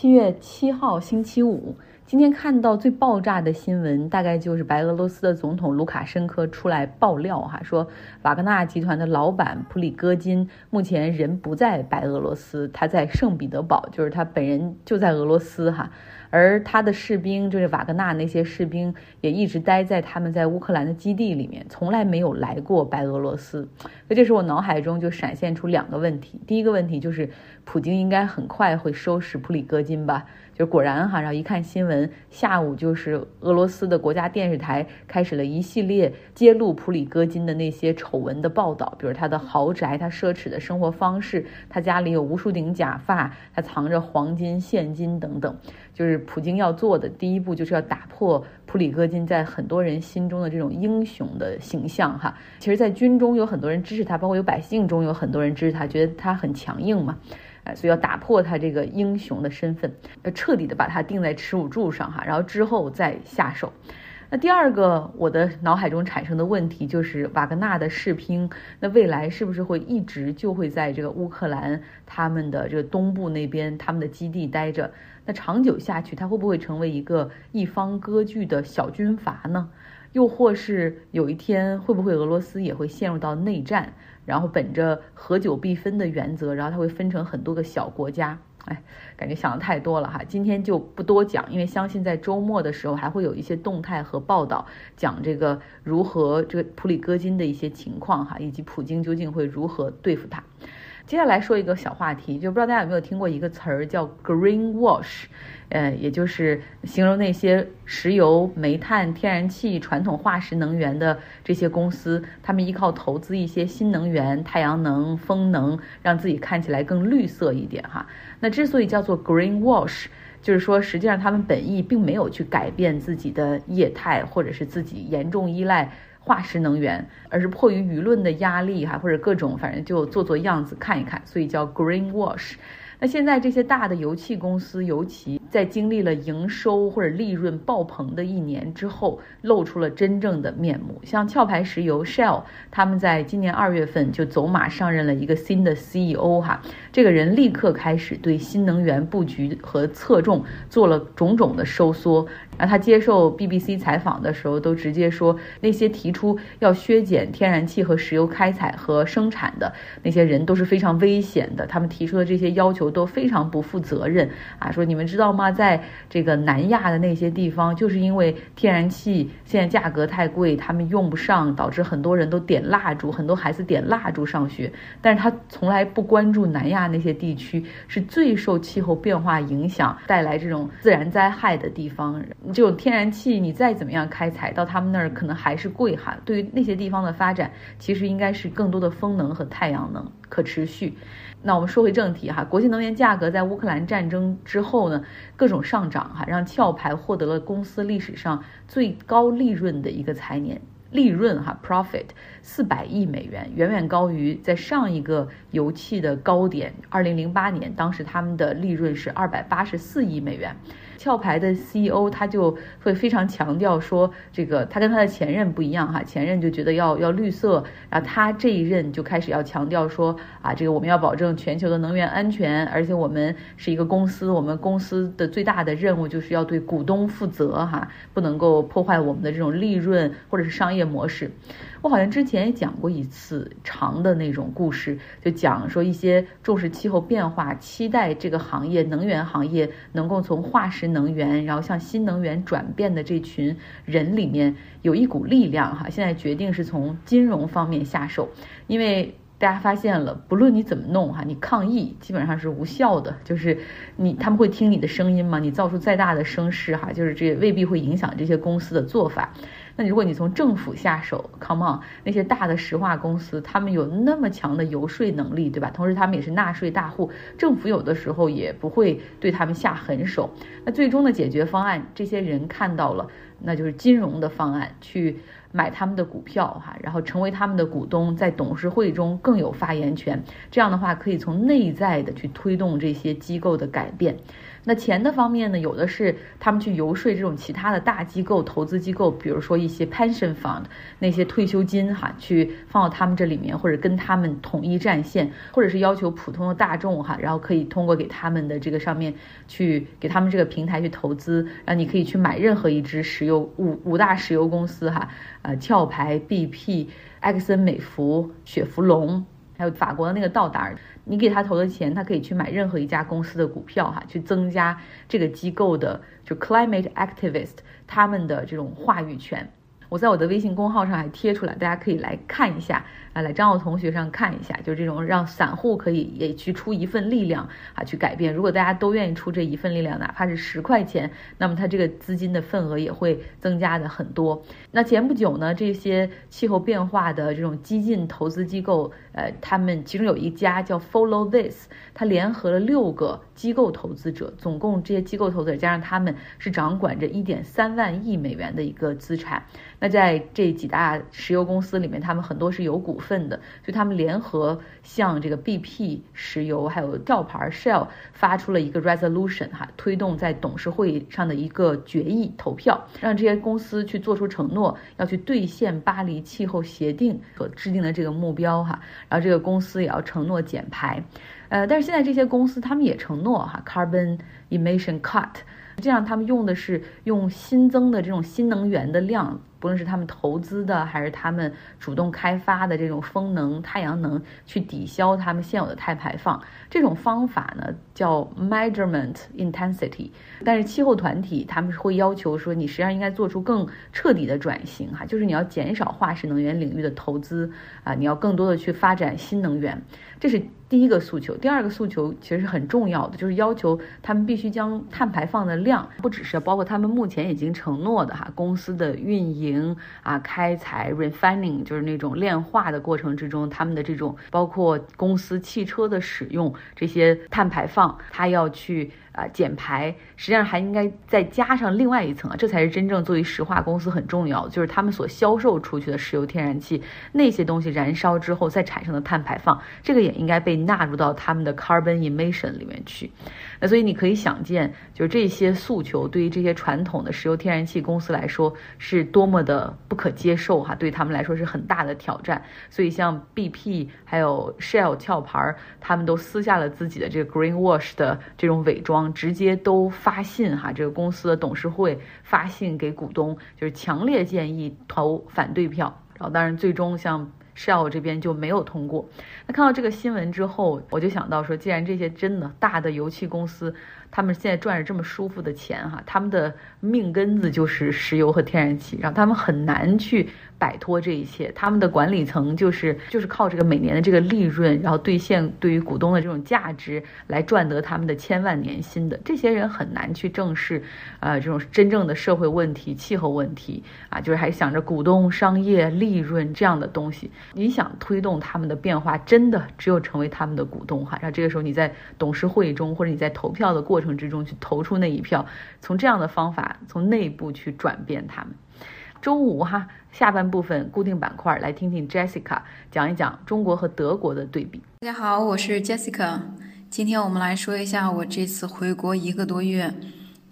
七月七号，星期五。今天看到最爆炸的新闻，大概就是白俄罗斯的总统卢卡申科出来爆料，哈，说瓦格纳集团的老板普里戈金目前人不在白俄罗斯，他在圣彼得堡，就是他本人就在俄罗斯，哈。而他的士兵，就是瓦格纳那些士兵，也一直待在他们在乌克兰的基地里面，从来没有来过白俄罗斯。所以这时我脑海中就闪现出两个问题：第一个问题就是，普京应该很快会收拾普里戈金吧？就果然哈，然后一看新闻，下午就是俄罗斯的国家电视台开始了一系列揭露普里戈金的那些丑闻的报道，比如他的豪宅、他奢侈的生活方式、他家里有无数顶假发、他藏着黄金、现金等等。就是普京要做的第一步，就是要打破普里戈金在很多人心中的这种英雄的形象哈。其实，在军中有很多人支持他，包括有百姓中有很多人支持他，觉得他很强硬嘛，所以要打破他这个英雄的身份，要彻底的把他定在耻辱柱上哈，然后之后再下手。那第二个，我的脑海中产生的问题就是瓦格纳的士兵，那未来是不是会一直就会在这个乌克兰他们的这个东部那边他们的基地待着？那长久下去，他会不会成为一个一方割据的小军阀呢？又或是有一天，会不会俄罗斯也会陷入到内战？然后本着合久必分的原则，然后它会分成很多个小国家？哎，感觉想的太多了哈，今天就不多讲，因为相信在周末的时候还会有一些动态和报道，讲这个如何这个普里戈金的一些情况哈，以及普京究竟会如何对付他。接下来说一个小话题，就不知道大家有没有听过一个词儿叫 green wash，呃，也就是形容那些石油、煤炭、天然气、传统化石能源的这些公司，他们依靠投资一些新能源、太阳能、风能，让自己看起来更绿色一点哈。那之所以叫做 green wash，就是说实际上他们本意并没有去改变自己的业态，或者是自己严重依赖。化石能源，而是迫于舆论的压力哈，或者各种反正就做做样子看一看，所以叫 green wash。那现在这些大的油气公司，尤其在经历了营收或者利润爆棚的一年之后，露出了真正的面目。像壳牌石油 Shell，他们在今年二月份就走马上任了一个新的 CEO 哈，这个人立刻开始对新能源布局和侧重做了种种的收缩。然后他接受 BBC 采访的时候，都直接说那些提出要削减天然气和石油开采和生产的那些人都是非常危险的。他们提出的这些要求都非常不负责任啊！说你们知道吗？在这个南亚的那些地方，就是因为天然气现在价格太贵，他们用不上，导致很多人都点蜡烛，很多孩子点蜡烛上学。但是他从来不关注南亚那些地区是最受气候变化影响带来这种自然灾害的地方。这种天然气，你再怎么样开采到他们那儿，可能还是贵哈。对于那些地方的发展，其实应该是更多的风能和太阳能可持续。那我们说回正题哈，国际能源价格在乌克兰战争之后呢，各种上涨哈，让壳牌获得了公司历史上最高利润的一个财年，利润哈 profit 四百亿美元，远远高于在上一个油气的高点二零零八年，当时他们的利润是二百八十四亿美元。壳牌的 CEO 他就会非常强调说，这个他跟他的前任不一样哈，前任就觉得要要绿色，然后他这一任就开始要强调说啊，这个我们要保证全球的能源安全，而且我们是一个公司，我们公司的最大的任务就是要对股东负责哈，不能够破坏我们的这种利润或者是商业模式。我好像之前也讲过一次长的那种故事，就讲说一些重视气候变化、期待这个行业能源行业能够从化石能源，然后向新能源转变的这群人里面，有一股力量哈，现在决定是从金融方面下手，因为大家发现了，不论你怎么弄哈，你抗议基本上是无效的，就是你他们会听你的声音吗？你造出再大的声势哈，就是这未必会影响这些公司的做法。那如果你从政府下手，come on，那些大的石化公司，他们有那么强的游说能力，对吧？同时他们也是纳税大户，政府有的时候也不会对他们下狠手。那最终的解决方案，这些人看到了，那就是金融的方案，去买他们的股票哈，然后成为他们的股东，在董事会中更有发言权。这样的话，可以从内在的去推动这些机构的改变。那钱的方面呢，有的是他们去游说这种其他的大机构、投资机构，比如说一些 pension fund 那些退休金哈，去放到他们这里面，或者跟他们统一战线，或者是要求普通的大众哈，然后可以通过给他们的这个上面去给他们这个平台去投资，然后你可以去买任何一支石油五五大石油公司哈，呃，壳牌、BP、埃克森美孚、雪佛龙。还有法国的那个道达尔，你给他投的钱，他可以去买任何一家公司的股票，哈，去增加这个机构的就 climate activist 他们的这种话语权。我在我的微信公号上还贴出来，大家可以来看一下来张奥同学上看一下，就是这种让散户可以也去出一份力量啊，去改变。如果大家都愿意出这一份力量，哪怕是十块钱，那么它这个资金的份额也会增加的很多。那前不久呢，这些气候变化的这种激进投资机构，呃，他们其中有一家叫 Follow This，它联合了六个机构投资者，总共这些机构投资者加上他们是掌管着一点三万亿美元的一个资产。那在这几大石油公司里面，他们很多是有股份份的，所以他们联合向这个 BP 石油还有吊牌 Shell 发出了一个 resolution 哈，推动在董事会上的一个决议投票，让这些公司去做出承诺，要去兑现巴黎气候协定所制定的这个目标哈，然后这个公司也要承诺减排，呃，但是现在这些公司他们也承诺哈 carbon emission cut，实际上他们用的是用新增的这种新能源的量。不论是他们投资的，还是他们主动开发的这种风能、太阳能，去抵消他们现有的碳排放，这种方法呢叫 measurement intensity。但是气候团体他们会要求说，你实际上应该做出更彻底的转型，哈，就是你要减少化石能源领域的投资啊，你要更多的去发展新能源，这是。第一个诉求，第二个诉求其实是很重要的，就是要求他们必须将碳排放的量，不只是包括他们目前已经承诺的哈公司的运营零啊、开采、refining，就是那种炼化的过程之中，他们的这种包括公司汽车的使用这些碳排放，他要去。啊，减排实际上还应该再加上另外一层啊，这才是真正作为石化公司很重要，就是他们所销售出去的石油、天然气那些东西燃烧之后再产生的碳排放，这个也应该被纳入到他们的 carbon emission 里面去。那所以你可以想见，就是这些诉求对于这些传统的石油、天然气公司来说是多么的不可接受哈，对他们来说是很大的挑战。所以像 BP 还有 Shell 壳牌，他们都撕下了自己的这个 green wash 的这种伪装。直接都发信哈，这个公司的董事会发信给股东，就是强烈建议投反对票。然后当然最终像 Shell 这边就没有通过。那看到这个新闻之后，我就想到说，既然这些真的大的油气公司，他们现在赚着这么舒服的钱哈，他们的命根子就是石油和天然气，然后他们很难去。摆脱这一切，他们的管理层就是就是靠这个每年的这个利润，然后兑现对于股东的这种价值来赚得他们的千万年薪的。这些人很难去正视，呃，这种真正的社会问题、气候问题啊，就是还想着股东、商业利润这样的东西。你想推动他们的变化，真的只有成为他们的股东哈。然后这个时候你在董事会中或者你在投票的过过程之中去投出那一票，从这样的方法从内部去转变他们。周五哈，下半部分固定板块，来听听 Jessica 讲一讲中国和德国的对比。大家好，我是 Jessica，今天我们来说一下我这次回国一个多月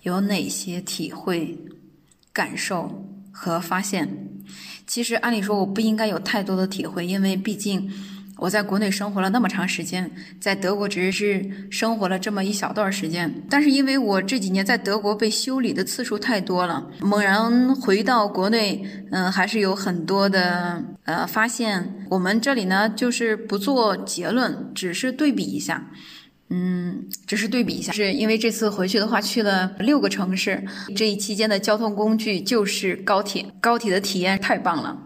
有哪些体会、感受和发现。其实按理说我不应该有太多的体会，因为毕竟。我在国内生活了那么长时间，在德国只是生活了这么一小段时间，但是因为我这几年在德国被修理的次数太多了，猛然回到国内，嗯，还是有很多的呃发现。我们这里呢，就是不做结论，只是对比一下，嗯，只是对比一下。是因为这次回去的话，去了六个城市，这一期间的交通工具就是高铁，高铁的体验太棒了。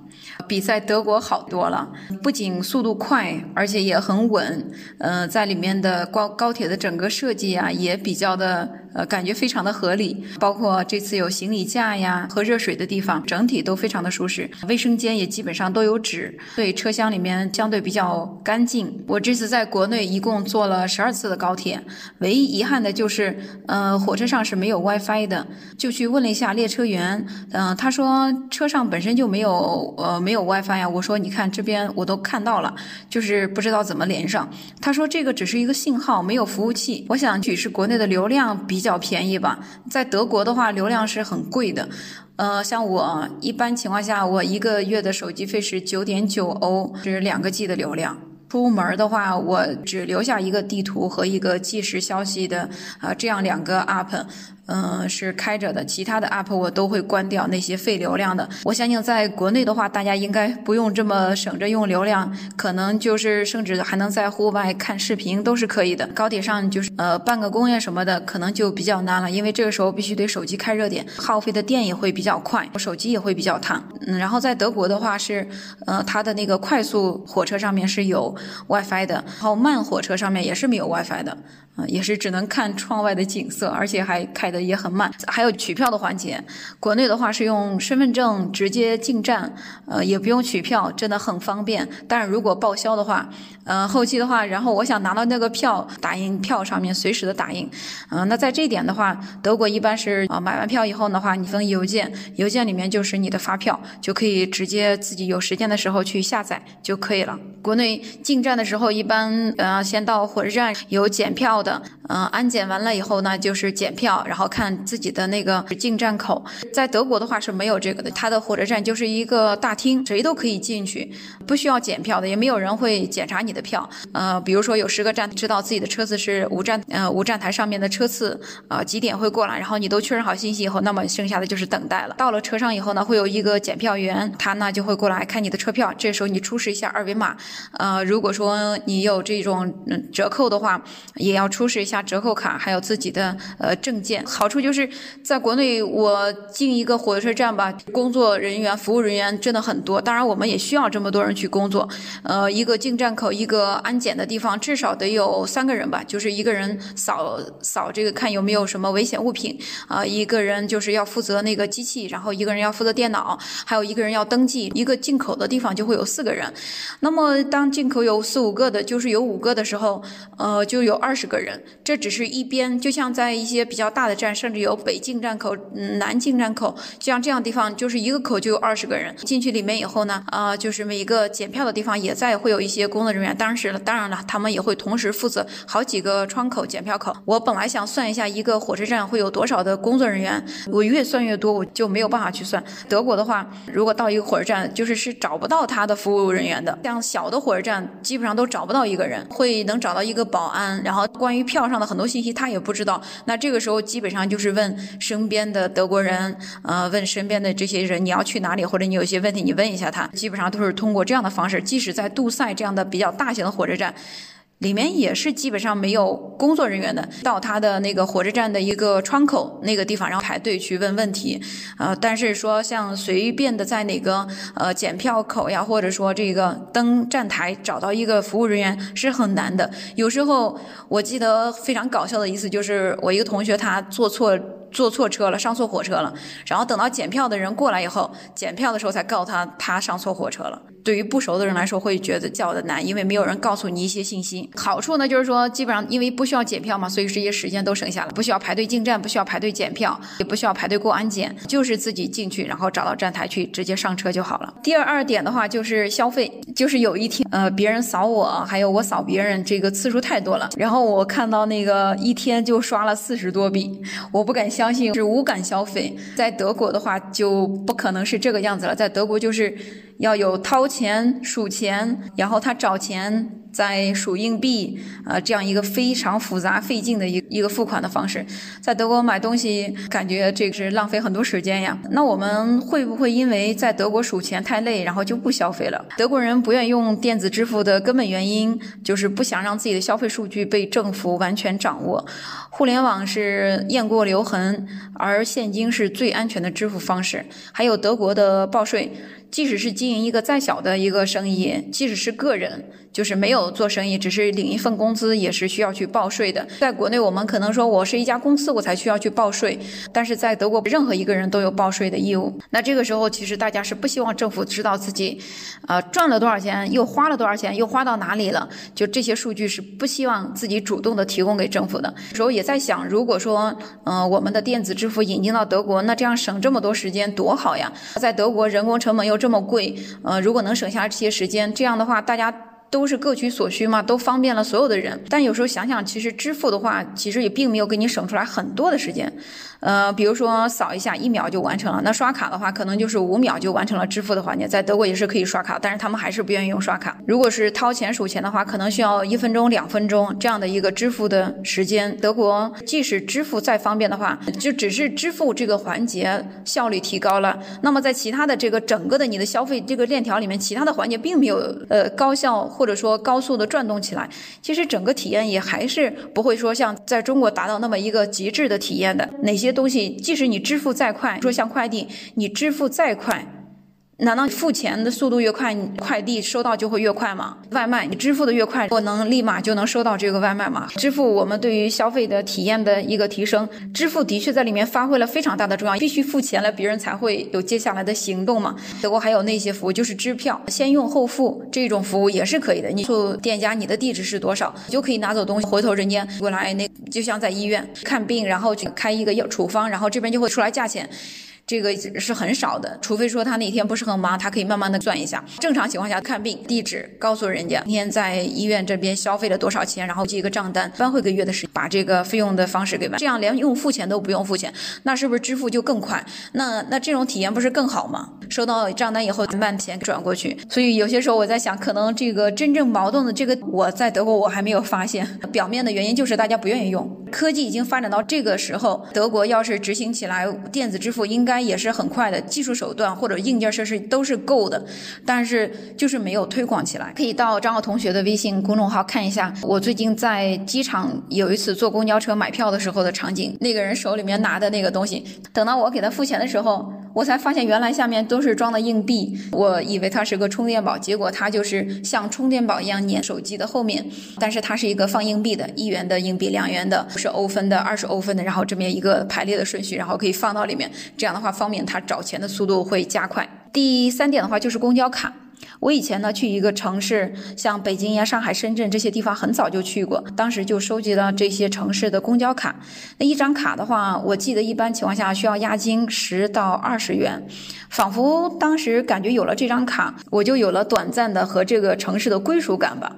比在德国好多了，不仅速度快，而且也很稳。嗯，在里面的高高铁的整个设计啊，也比较的呃，感觉非常的合理。包括这次有行李架呀、和热水的地方，整体都非常的舒适。卫生间也基本上都有纸，对车厢里面相对比较干净。我这次在国内一共坐了十二次的高铁，唯一遗憾的就是，呃，火车上是没有 WiFi 的。就去问了一下列车员，嗯，他说车上本身就没有，呃，没有 WiFi 呀。我说你看这边我都看到了，就是不知道怎么连上。他说这个只是一个信号，没有服务器。我想许是国内的流量比比较便宜吧，在德国的话流量是很贵的。呃，像我一般情况下，我一个月的手机费是九点九欧，是两个 G 的流量。出门的话，我只留下一个地图和一个即时消息的啊，这样两个 app。嗯，是开着的，其他的 app 我都会关掉，那些费流量的。我相信在国内的话，大家应该不用这么省着用流量，可能就是甚至还能在户外看视频都是可以的。高铁上就是呃办个公呀什么的，可能就比较难了，因为这个时候必须得手机开热点，耗费的电也会比较快，手机也会比较烫。嗯，然后在德国的话是，呃，它的那个快速火车上面是有 WiFi 的，然后慢火车上面也是没有 WiFi 的。也是只能看窗外的景色，而且还开的也很慢。还有取票的环节，国内的话是用身份证直接进站，呃，也不用取票，真的很方便。但是如果报销的话，呃，后期的话，然后我想拿到那个票，打印票上面随时的打印。嗯，那在这一点的话，德国一般是啊，买完票以后的话，你封邮件，邮件里面就是你的发票，就可以直接自己有时间的时候去下载就可以了。国内进站的时候，一般呃，先到火车站有检票的。嗯，安检完了以后呢，就是检票，然后看自己的那个进站口。在德国的话是没有这个的，它的火车站就是一个大厅，谁都可以进去，不需要检票的，也没有人会检查你的票。呃，比如说有十个站，知道自己的车次是五站，呃，五站台上面的车次，呃，几点会过来，然后你都确认好信息以后，那么剩下的就是等待了。到了车上以后呢，会有一个检票员，他呢就会过来看你的车票，这时候你出示一下二维码。呃，如果说你有这种折扣的话，也要。出示一下折扣卡，还有自己的呃证件。好处就是在国内，我进一个火车站吧，工作人员、服务人员真的很多。当然，我们也需要这么多人去工作。呃，一个进站口，一个安检的地方，至少得有三个人吧，就是一个人扫扫这个看有没有什么危险物品啊，一个人就是要负责那个机器，然后一个人要负责电脑，还有一个人要登记。一个进口的地方就会有四个人。那么当进口有四五个的，就是有五个的时候，呃，就有二十个人。这只是一边，就像在一些比较大的站，甚至有北进站口、南进站口，像这样地方，就是一个口就有二十个人进去里面以后呢，啊，就是每一个检票的地方也在会有一些工作人员。当然是当然了，他们也会同时负责好几个窗口检票口。我本来想算一下一个火车站会有多少的工作人员，我越算越多，我就没有办法去算。德国的话，如果到一个火车站，就是是找不到他的服务人员的，像小的火车站基本上都找不到一个人，会能找到一个保安，然后关于。票上的很多信息他也不知道，那这个时候基本本上就是问身边的德国人，呃，问身边的这些人你要去哪里，或者你有些问题你问一下他，基本上都是通过这样的方式。即使在杜塞这样的比较大型的火车站。里面也是基本上没有工作人员的，到他的那个火车站的一个窗口那个地方，然后排队去问问题，呃，但是说像随便的在哪个呃检票口呀，或者说这个登站台找到一个服务人员是很难的。有时候我记得非常搞笑的一次，就是我一个同学他坐错。坐错车了，上错火车了，然后等到检票的人过来以后，检票的时候才告诉他他上错火车了。对于不熟的人来说，会觉得较的难，因为没有人告诉你一些信息。好处呢，就是说基本上因为不需要检票嘛，所以这些时间都省下了，不需要排队进站，不需要排队检票，也不需要排队过安检，就是自己进去，然后找到站台去直接上车就好了。第二二点的话就是消费，就是有一天呃别人扫我，还有我扫别人，这个次数太多了，然后我看到那个一天就刷了四十多笔，我不敢。相信是无感消费，在德国的话就不可能是这个样子了，在德国就是要有掏钱、数钱，然后他找钱。再数硬币，呃，这样一个非常复杂费劲的一一个付款的方式，在德国买东西，感觉这个是浪费很多时间呀。那我们会不会因为在德国数钱太累，然后就不消费了？德国人不愿用电子支付的根本原因，就是不想让自己的消费数据被政府完全掌握。互联网是雁过留痕，而现金是最安全的支付方式。还有德国的报税，即使是经营一个再小的一个生意，即使是个人。就是没有做生意，只是领一份工资，也是需要去报税的。在国内，我们可能说我是一家公司，我才需要去报税，但是在德国，任何一个人都有报税的义务。那这个时候，其实大家是不希望政府知道自己，呃，赚了多少钱，又花了多少钱，又花到哪里了，就这些数据是不希望自己主动的提供给政府的。有时候也在想，如果说，嗯，我们的电子支付引进到德国，那这样省这么多时间多好呀！在德国人工成本又这么贵，呃，如果能省下这些时间，这样的话，大家。都是各取所需嘛，都方便了所有的人。但有时候想想，其实支付的话，其实也并没有给你省出来很多的时间。呃，比如说扫一下，一秒就完成了。那刷卡的话，可能就是五秒就完成了支付的环节。在德国也是可以刷卡，但是他们还是不愿意用刷卡。如果是掏钱数钱的话，可能需要一分钟、两分钟这样的一个支付的时间。德国即使支付再方便的话，就只是支付这个环节效率提高了。那么在其他的这个整个的你的消费这个链条里面，其他的环节并没有呃高效或者说高速的转动起来。其实整个体验也还是不会说像在中国达到那么一个极致的体验的。哪些？东西，即使你支付再快，说像快递，你支付再快。难道付钱的速度越快，快递收到就会越快吗？外卖你支付的越快，我能立马就能收到这个外卖吗？支付我们对于消费的体验的一个提升，支付的确在里面发挥了非常大的重要。必须付钱了，别人才会有接下来的行动嘛。德国还有那些服务，就是支票先用后付这种服务也是可以的。你诉店家你的地址是多少，你就可以拿走东西，回头人家过来那就像在医院看病，然后去开一个药处方，然后这边就会出来价钱。这个是很少的，除非说他那天不是很忙，他可以慢慢的算一下。正常情况下看病，地址告诉人家，今天在医院这边消费了多少钱，然后记一个账单，一般会个月的时把这个费用的方式给完，这样连用付钱都不用付钱，那是不是支付就更快？那那这种体验不是更好吗？收到账单以后，慢钱转过去。所以有些时候我在想，可能这个真正矛盾的这个，我在德国我还没有发现，表面的原因就是大家不愿意用。科技已经发展到这个时候，德国要是执行起来电子支付，应该也是很快的，技术手段或者硬件设施都是够的，但是就是没有推广起来。可以到张浩同学的微信公众号看一下，我最近在机场有一次坐公交车买票的时候的场景，那个人手里面拿的那个东西，等到我给他付钱的时候。我才发现原来下面都是装的硬币，我以为它是个充电宝，结果它就是像充电宝一样粘手机的后面，但是它是一个放硬币的，一元的硬币、两元的，是欧分的、二十欧分的，然后这边一个排列的顺序，然后可以放到里面，这样的话方便他找钱的速度会加快。第三点的话就是公交卡。我以前呢去一个城市，像北京呀、上海、深圳这些地方，很早就去过。当时就收集了这些城市的公交卡。那一张卡的话，我记得一般情况下需要押金十到二十元。仿佛当时感觉有了这张卡，我就有了短暂的和这个城市的归属感吧。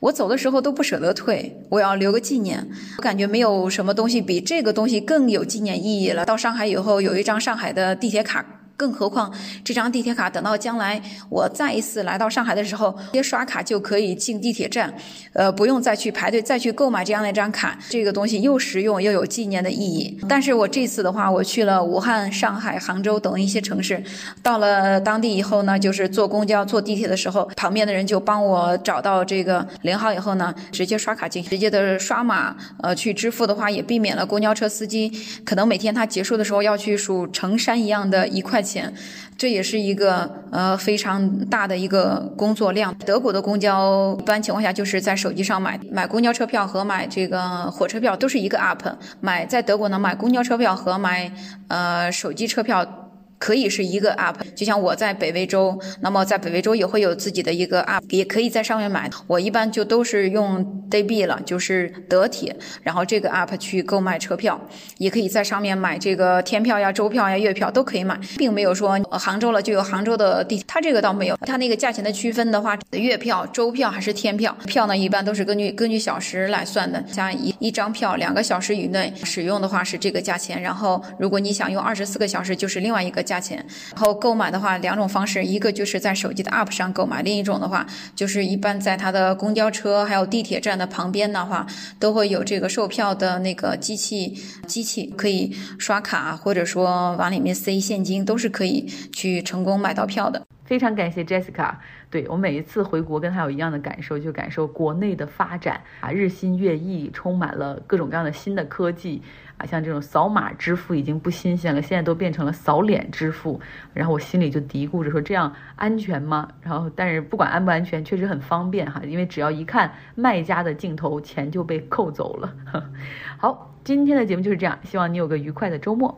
我走的时候都不舍得退，我要留个纪念。我感觉没有什么东西比这个东西更有纪念意义了。到上海以后，有一张上海的地铁卡。更何况这张地铁卡，等到将来我再一次来到上海的时候，直接刷卡就可以进地铁站，呃，不用再去排队再去购买这样的一张卡。这个东西又实用又有纪念的意义。但是我这次的话，我去了武汉、上海、杭州等一些城市，到了当地以后呢，就是坐公交、坐地铁的时候，旁边的人就帮我找到这个零号以后呢，直接刷卡进，直接的刷码，呃，去支付的话，也避免了公交车司机可能每天他结束的时候要去数成山一样的一块。钱，这也是一个呃非常大的一个工作量。德国的公交一般情况下就是在手机上买，买公交车票和买这个火车票都是一个 app。买在德国呢，买公交车票和买呃手机车票。可以是一个 app，就像我在北威州，那么在北威州也会有自己的一个 app，也可以在上面买。我一般就都是用 DB 了，就是德铁，然后这个 app 去购买车票，也可以在上面买这个天票呀、周票呀、月票都可以买，并没有说杭州了就有杭州的地，它这个倒没有。它那个价钱的区分的话，月票、周票还是天票？票呢一般都是根据根据小时来算的，像一一张票两个小时以内使用的话是这个价钱，然后如果你想用二十四个小时，就是另外一个价。价钱，然后购买的话两种方式，一个就是在手机的 App 上购买，另一种的话就是一般在它的公交车还有地铁站的旁边的话，都会有这个售票的那个机器，机器可以刷卡或者说往里面塞现金，都是可以去成功买到票的。非常感谢 Jessica。对我每一次回国跟她有一样的感受，就感受国内的发展啊，日新月异，充满了各种各样的新的科技啊，像这种扫码支付已经不新鲜了，现在都变成了扫脸支付。然后我心里就嘀咕着说，这样安全吗？然后但是不管安不安全，确实很方便哈，因为只要一看卖家的镜头，钱就被扣走了。好，今天的节目就是这样，希望你有个愉快的周末。